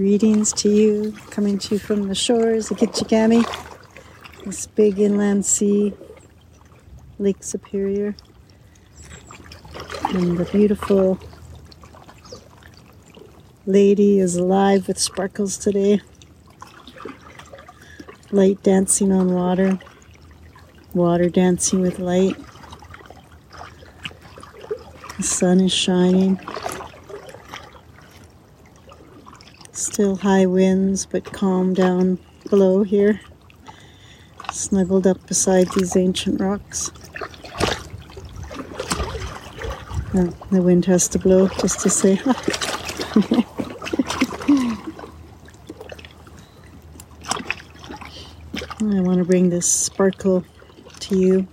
Greetings to you, coming to you from the shores of Kitchigami, this big inland sea, Lake Superior, and the beautiful lady is alive with sparkles today. Light dancing on water, water dancing with light. The sun is shining. Still high winds, but calm down below here. Snuggled up beside these ancient rocks. Oh, the wind has to blow just to say hi. I want to bring this sparkle to you.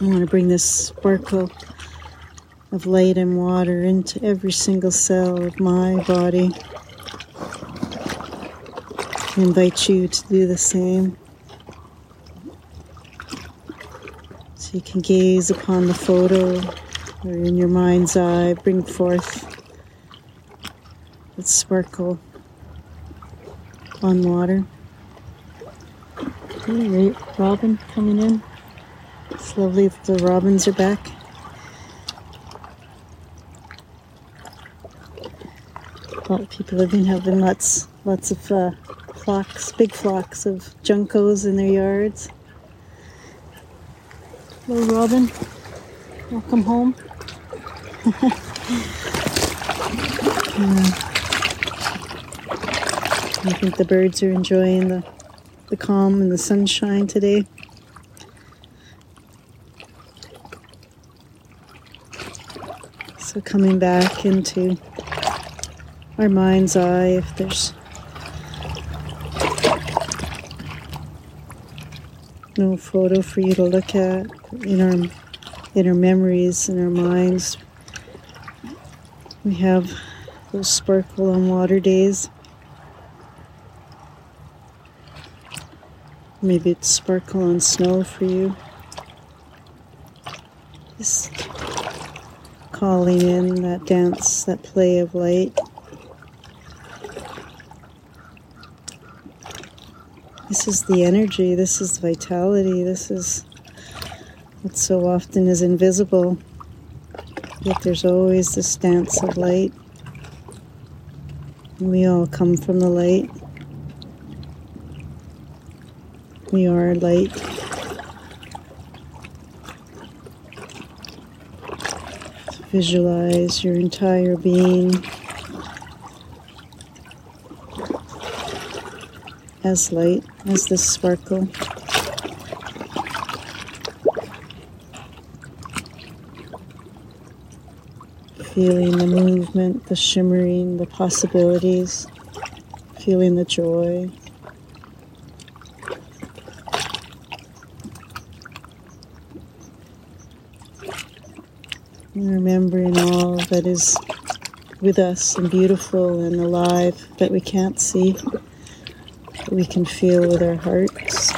I want to bring this sparkle of light and water into every single cell of my body. I invite you to do the same. So you can gaze upon the photo or in your mind's eye, bring forth its sparkle on water. Okay, robin coming in. It's lovely that the robins are back. A lot of people have been having lots, lots of uh, flocks, big flocks of juncos in their yards. Hello, Robin. Welcome home. yeah. I think the birds are enjoying the, the calm and the sunshine today. So coming back into our mind's eye if there's no photo for you to look at in our in our memories in our minds. We have those sparkle on water days. Maybe it's sparkle on snow for you. Just calling in that dance that play of light This is the energy, this is vitality, this is what so often is invisible. Yet there's always this dance of light. We all come from the light. We are light. Visualize your entire being as light as this sparkle. Feeling the movement, the shimmering, the possibilities, feeling the joy. Remembering all that is with us and beautiful and alive that we can't see we can feel with our hearts.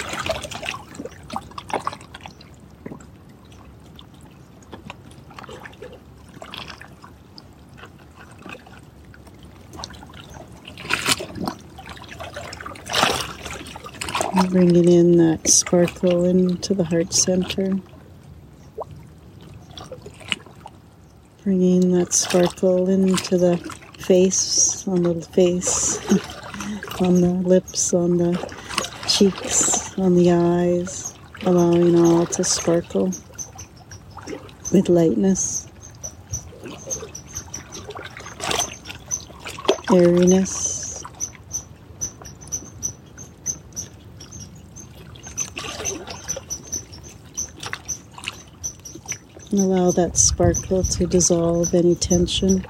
bringing in that sparkle into the heart center. Bringing that sparkle into the face, on the face. on the lips, on the cheeks, on the eyes, allowing all to sparkle with lightness, airiness. And allow that sparkle to dissolve any tension.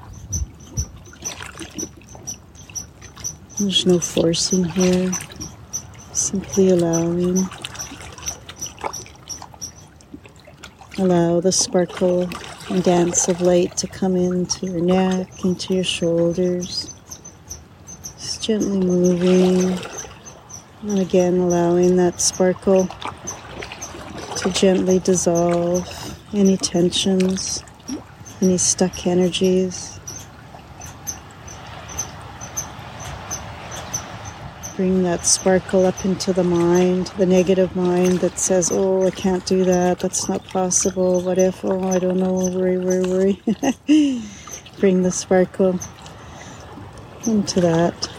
There's no forcing here, simply allowing. Allow the sparkle and dance of light to come into your neck, into your shoulders. Just gently moving. And again, allowing that sparkle to gently dissolve any tensions, any stuck energies. Bring that sparkle up into the mind, the negative mind that says, oh, I can't do that, that's not possible, what if, oh, I don't know, worry, worry, worry. bring the sparkle into that.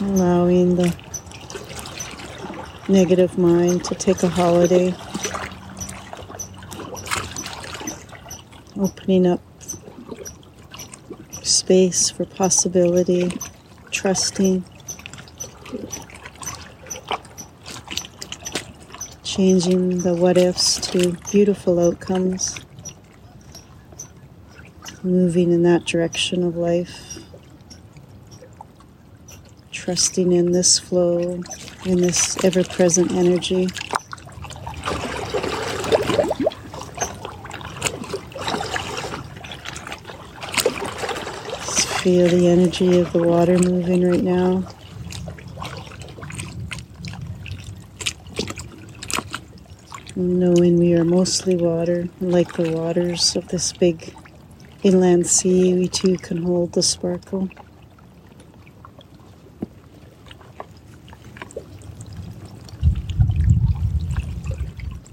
Allowing the negative mind to take a holiday. Opening up space for possibility, trusting, changing the what ifs to beautiful outcomes, moving in that direction of life, trusting in this flow, in this ever present energy. Feel the energy of the water moving right now. Knowing we are mostly water, like the waters of this big inland sea, we too can hold the sparkle.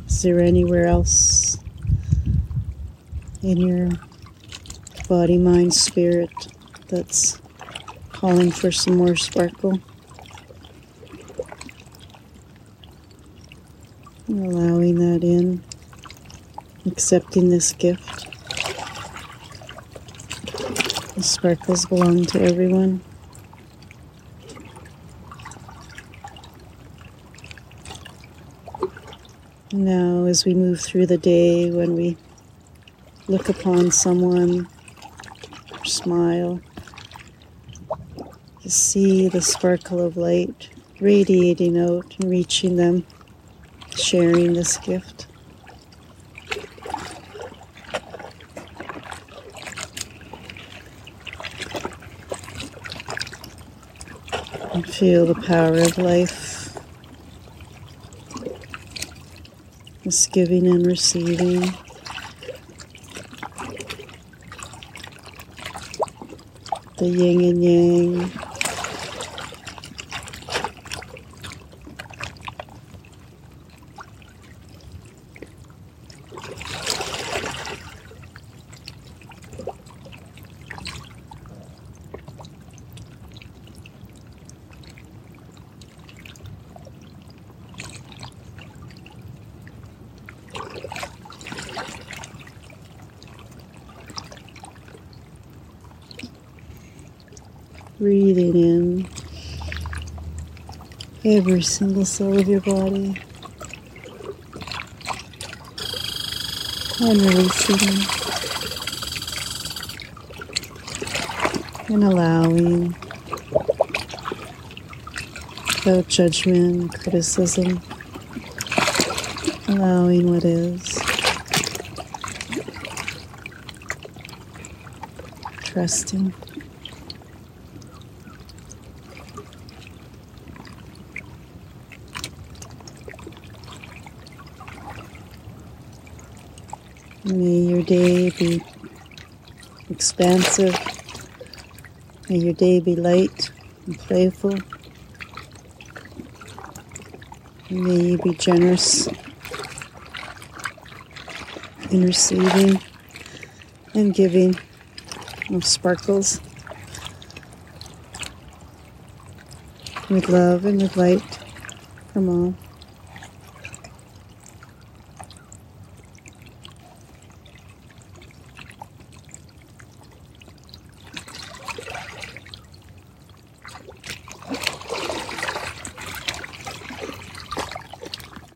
Is there anywhere else in your body, mind, spirit that's calling for some more sparkle. allowing that in, accepting this gift. The sparkles belong to everyone. Now, as we move through the day, when we look upon someone, smile, see the sparkle of light radiating out and reaching them, sharing this gift. And feel the power of life, this giving and receiving. The yin and yang. Breathing in every single cell of your body and releasing and allowing without judgment, criticism, allowing what is, trusting. May your day be expansive. May your day be light and playful. May you be generous in receiving and giving of sparkles with love and with light from all.